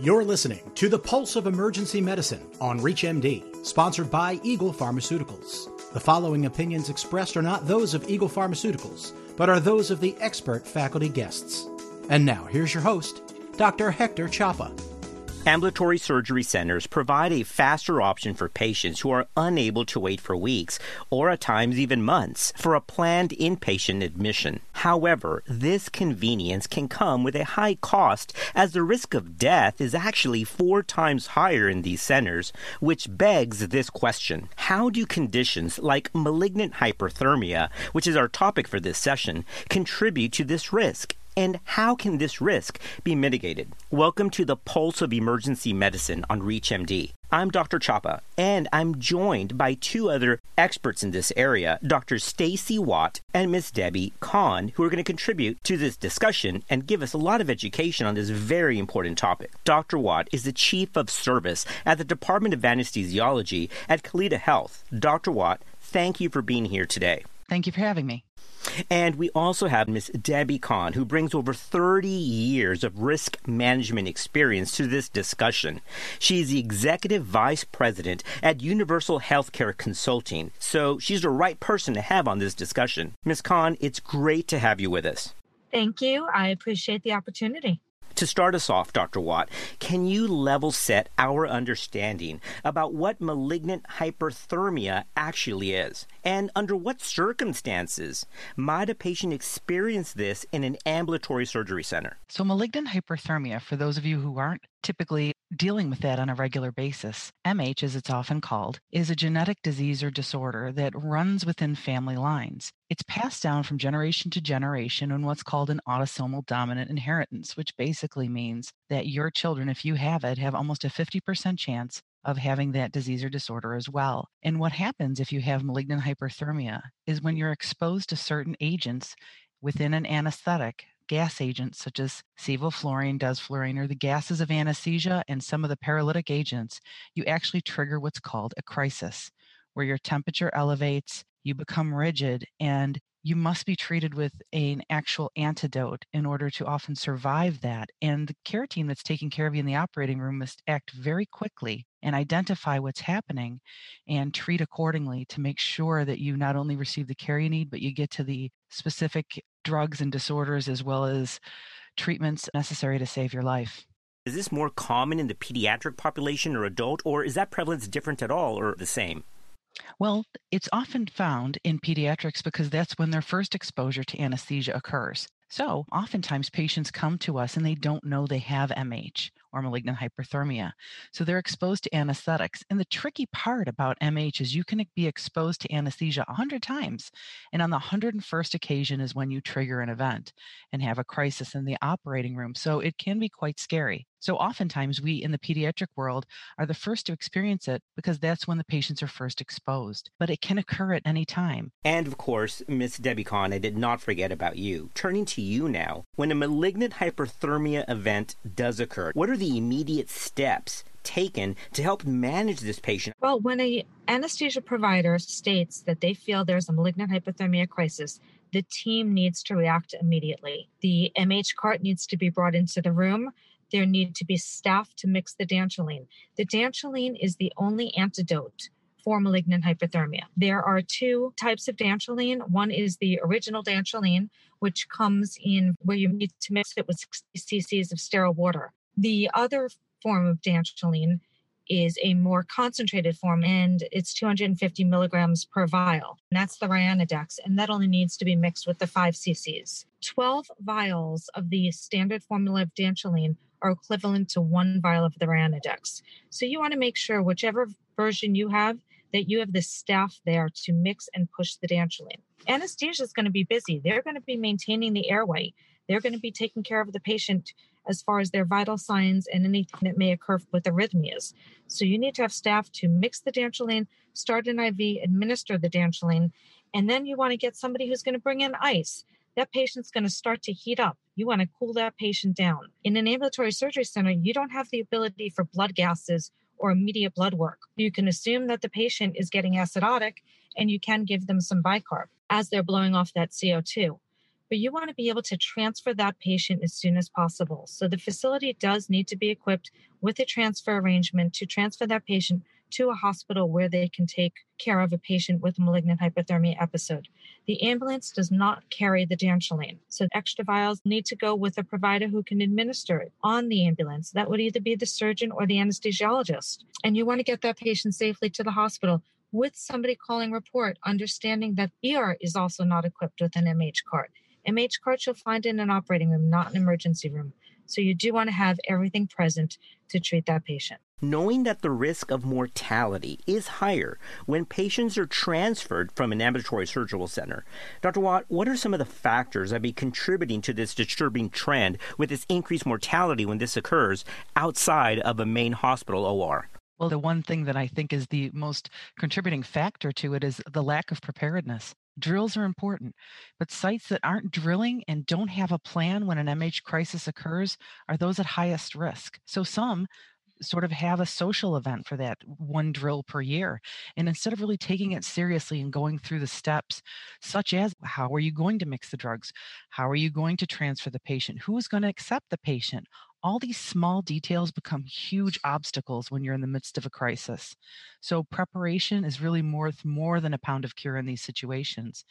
You're listening to The Pulse of Emergency Medicine on ReachMD, sponsored by Eagle Pharmaceuticals. The following opinions expressed are not those of Eagle Pharmaceuticals, but are those of the expert faculty guests. And now, here's your host, Dr. Hector Chapa. Ambulatory surgery centers provide a faster option for patients who are unable to wait for weeks or at times even months for a planned inpatient admission. However, this convenience can come with a high cost as the risk of death is actually four times higher in these centers, which begs this question. How do conditions like malignant hyperthermia, which is our topic for this session, contribute to this risk? And how can this risk be mitigated? Welcome to the Pulse of Emergency Medicine on ReachMD. I'm Dr. Chapa, and I'm joined by two other experts in this area, Dr. Stacey Watt and Miss Debbie Conn, who are going to contribute to this discussion and give us a lot of education on this very important topic. Dr. Watt is the Chief of Service at the Department of Anesthesiology at Kaleida Health. Dr. Watt, thank you for being here today. Thank you for having me. And we also have Miss Debbie Conn, who brings over 30 years of risk management experience to this discussion. She is the executive vice president at Universal Healthcare Consulting, so she's the right person to have on this discussion. Miss Conn, it's great to have you with us. Thank you. I appreciate the opportunity. To start us off, Dr. Watt, can you level set our understanding about what malignant hyperthermia actually is? And under what circumstances might a patient experience this in an ambulatory surgery center? So, malignant hyperthermia, for those of you who aren't typically dealing with that on a regular basis, MH, as it's often called, is a genetic disease or disorder that runs within family lines. It's passed down from generation to generation in what's called an autosomal dominant inheritance, which basically means that your children, if you have it, have almost a 50% chance of having that disease or disorder as well. And what happens if you have malignant hyperthermia is when you're exposed to certain agents within an anesthetic, gas agents such as sevoflurane, desflurane, or the gases of anesthesia and some of the paralytic agents, you actually trigger what's called a crisis, where your temperature elevates, you become rigid, and you must be treated with an actual antidote in order to often survive that. And the care team that's taking care of you in the operating room must act very quickly and identify what's happening and treat accordingly to make sure that you not only receive the care you need, but you get to the specific drugs and disorders as well as treatments necessary to save your life. Is this more common in the pediatric population or adult, or is that prevalence different at all or the same? Well, it's often found in pediatrics because that's when their first exposure to anesthesia occurs. So, oftentimes patients come to us and they don't know they have MH or malignant hyperthermia. So, they're exposed to anesthetics. And the tricky part about MH is you can be exposed to anesthesia 100 times. And on the 101st occasion is when you trigger an event and have a crisis in the operating room. So, it can be quite scary. So oftentimes we in the pediatric world are the first to experience it because that's when the patients are first exposed. But it can occur at any time. And of course, Miss Debbie Conn, I did not forget about you. Turning to you now, when a malignant hyperthermia event does occur, what are the immediate steps taken to help manage this patient? Well, when a anesthesia provider states that they feel there's a malignant hyperthermia crisis, the team needs to react immediately. The MH cart needs to be brought into the room there need to be staff to mix the dantrolene. The dantrolene is the only antidote for malignant hyperthermia. There are two types of dantrolene. One is the original dantrolene, which comes in where you need to mix it with 60 cc's of sterile water. The other form of dantrolene is a more concentrated form and it's 250 milligrams per vial. And that's the Ryanodex, and that only needs to be mixed with the 5 cc's. 12 vials of the standard formula of dantrolene are equivalent to one vial of the Ryanodex. So you want to make sure whichever version you have, that you have the staff there to mix and push the dantrolene. Anesthesia is going to be busy. They're going to be maintaining the airway. They're going to be taking care of the patient as far as their vital signs and anything that may occur with arrhythmias. So you need to have staff to mix the dantrolene, start an IV, administer the dantrolene, and then you want to get somebody who's going to bring in ice that patient's going to start to heat up. You want to cool that patient down. In an ambulatory surgery center, you don't have the ability for blood gases or immediate blood work. You can assume that the patient is getting acidotic and you can give them some bicarb as they're blowing off that CO2. But you want to be able to transfer that patient as soon as possible. So the facility does need to be equipped with a transfer arrangement to transfer that patient to a hospital where they can take care of a patient with a malignant hypothermia episode. The ambulance does not carry the dantrolene, so extra vials need to go with a provider who can administer it on the ambulance. That would either be the surgeon or the anesthesiologist. And you want to get that patient safely to the hospital with somebody calling report, understanding that ER is also not equipped with an MH cart. MH carts you'll find in an operating room, not an emergency room. So you do want to have everything present to treat that patient. Knowing that the risk of mortality is higher when patients are transferred from an ambulatory surgical center. Dr. Watt, what are some of the factors that be contributing to this disturbing trend with this increased mortality when this occurs outside of a main hospital OR? Well, the one thing that I think is the most contributing factor to it is the lack of preparedness. Drills are important, but sites that aren't drilling and don't have a plan when an MH crisis occurs are those at highest risk. So some sort of have a social event for that one drill per year. And instead of really taking it seriously and going through the steps, such as how are you going to mix the drugs? How are you going to transfer the patient? Who is going to accept the patient? All these small details become huge obstacles when you're in the midst of a crisis. So preparation is really more, more than a pound of cure in these situations.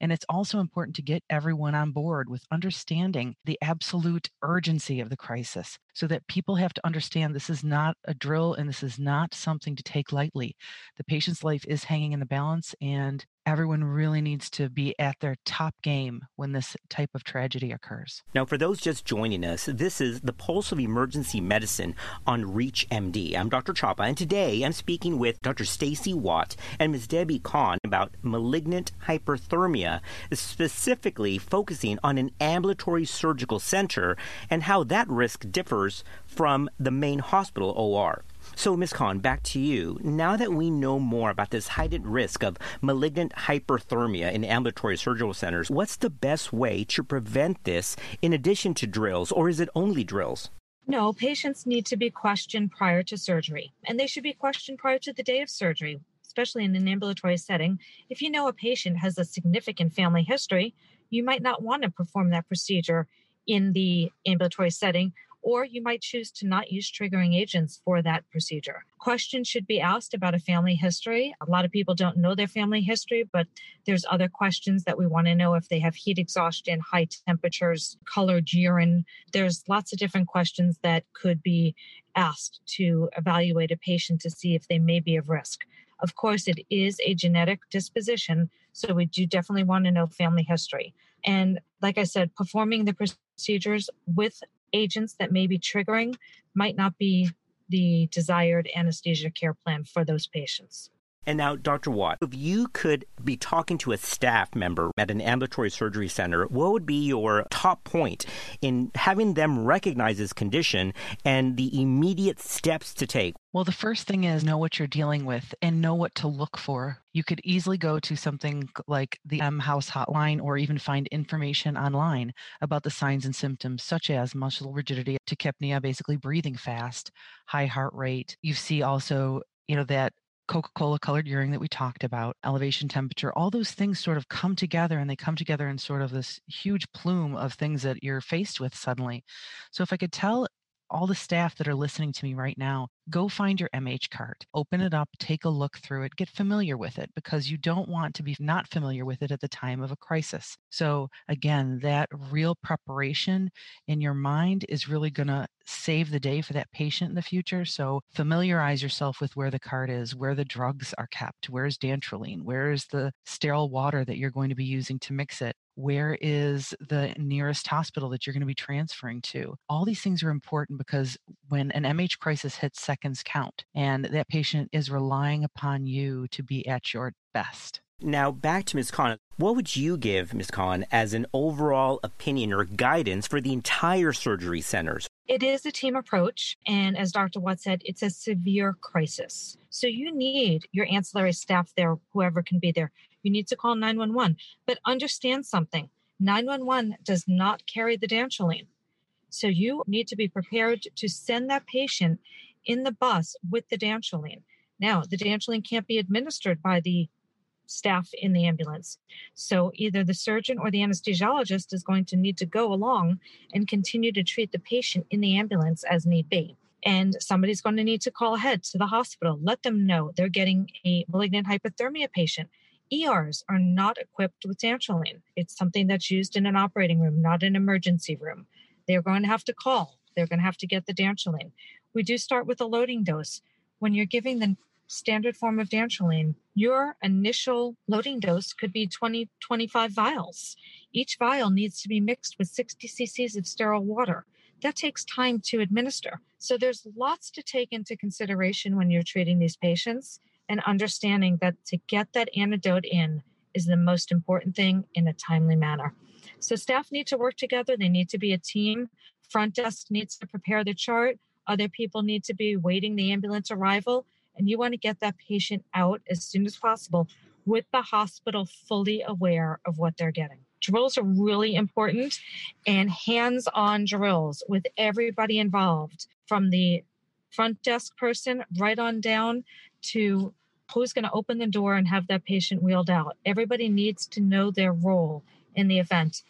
And it's also important to get everyone on board with understanding the absolute urgency of the crisis so that people have to understand this is not a drill and this is not something to take lightly. The patient's life is hanging in the balance and everyone really needs to be at their top game when this type of tragedy occurs. Now, for those just joining us, this is the Pulse of Emergency Medicine on ReachMD. I'm Dr. Chapa, and today I'm speaking with Dr. Stacey Watt and Ms. Debbie Conn about malignant hyperthermia, specifically focusing on an ambulatory surgical center and how that risk differs from the main hospital OR. So, Ms. Conn, back to you. Now that we know more about this heightened risk of malignant hyperthermia in ambulatory surgical centers, what's the best way to prevent this in addition to drills, or is it only drills? No, patients need to be questioned prior to surgery, and they should be questioned prior to the day of surgery, especially in an ambulatory setting. If you know a patient has a significant family history, you might not want to perform that procedure in the ambulatory setting or you might choose to not use triggering agents for that procedure. Questions should be asked about a family history. A lot of people don't know their family history, but there's other questions that we want to know if they have heat exhaustion, high temperatures, colored urine. There's lots of different questions that could be asked to evaluate a patient to see if they may be of risk. Of course, it is a genetic disposition, so we do definitely want to know family history. And like I said, performing the procedures with agents that may be triggering might not be the desired anesthesia care plan for those patients. And now, Dr. Watt, if you could be talking to a staff member at an ambulatory surgery center, what would be your top point in having them recognize this condition and the immediate steps to take? Well, the first thing is know what you're dealing with and know what to look for. You could easily go to something like the MHAUS hotline or even find information online about the signs and symptoms, such as muscle rigidity, tachypnea, basically breathing fast, high heart rate. You see also, you know, that Coca Cola colored urine that we talked about, elevation temperature, all those things sort of come together and they come together in sort of this huge plume of things that you're faced with suddenly. So, if I could tell all the staff that are listening to me right now, go find your MH cart, open it up, take a look through it, get familiar with it because you don't want to be not familiar with it at the time of a crisis. So, again, that real preparation in your mind is really going to save the day for that patient in the future. So, familiarize yourself with where the cart is, where the drugs are kept, where's dantrolene, where is the sterile water that you're going to be using to mix it where is the nearest hospital that you're going to be transferring to all these things are important because when an mh crisis hits seconds count and that patient is relying upon you to be at your best now back to ms Conn what would you give ms Conn as an overall opinion or guidance for the entire surgery centers it is a team approach. And as Dr. Watt said, it's a severe crisis. So you need your ancillary staff there, whoever can be there. You need to call 911. But understand something 911 does not carry the dantrolene. So you need to be prepared to send that patient in the bus with the dantrolene. Now, the dantrolene can't be administered by the staff in the ambulance. So either the surgeon or the anesthesiologist is going to need to go along and continue to treat the patient in the ambulance as need be. And somebody's going to need to call ahead to the hospital, let them know they're getting a malignant hypothermia patient. ERs are not equipped with dantrolene. It's something that's used in an operating room, not an emergency room. They're going to have to call. They're going to have to get the dantrolene. We do start with a loading dose. When you're giving the standard form of dantrolene, your initial loading dose could be 20, 25 vials. Each vial needs to be mixed with 60 cc's of sterile water. That takes time to administer. So there's lots to take into consideration when you're treating these patients and understanding that to get that antidote in is the most important thing in a timely manner. So staff need to work together. They need to be a team. Front desk needs to prepare the chart. Other people need to be waiting the ambulance arrival and you want to get that patient out as soon as possible with the hospital fully aware of what they're getting. Drills are really important and hands on drills with everybody involved from the front desk person right on down to who's going to open the door and have that patient wheeled out. Everybody needs to know their role in the event.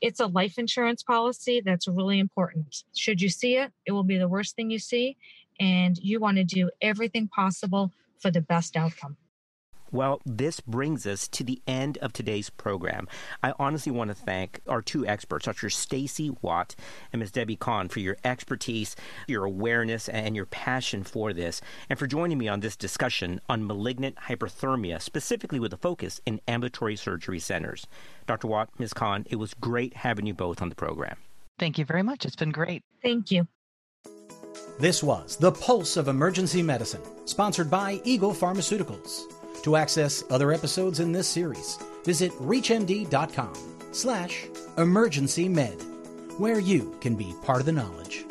It's a life insurance policy that's really important. Should you see it, it will be the worst thing you see and you want to do everything possible for the best outcome. Well, this brings us to the end of today's program. I honestly want to thank our two experts, Dr. Stacey Watt and Ms. Debbie Conn, for your expertise, your awareness, and your passion for this, and for joining me on this discussion on malignant hyperthermia, specifically with a focus in ambulatory surgery centers. Dr. Watt, Ms. Conn, it was great having you both on the program. Thank you very much. It's been great. Thank you. This was The Pulse of Emergency Medicine, sponsored by Eagle Pharmaceuticals. To access other episodes in this series, visit reachmd.com slash emergency med, where you can be part of the knowledge.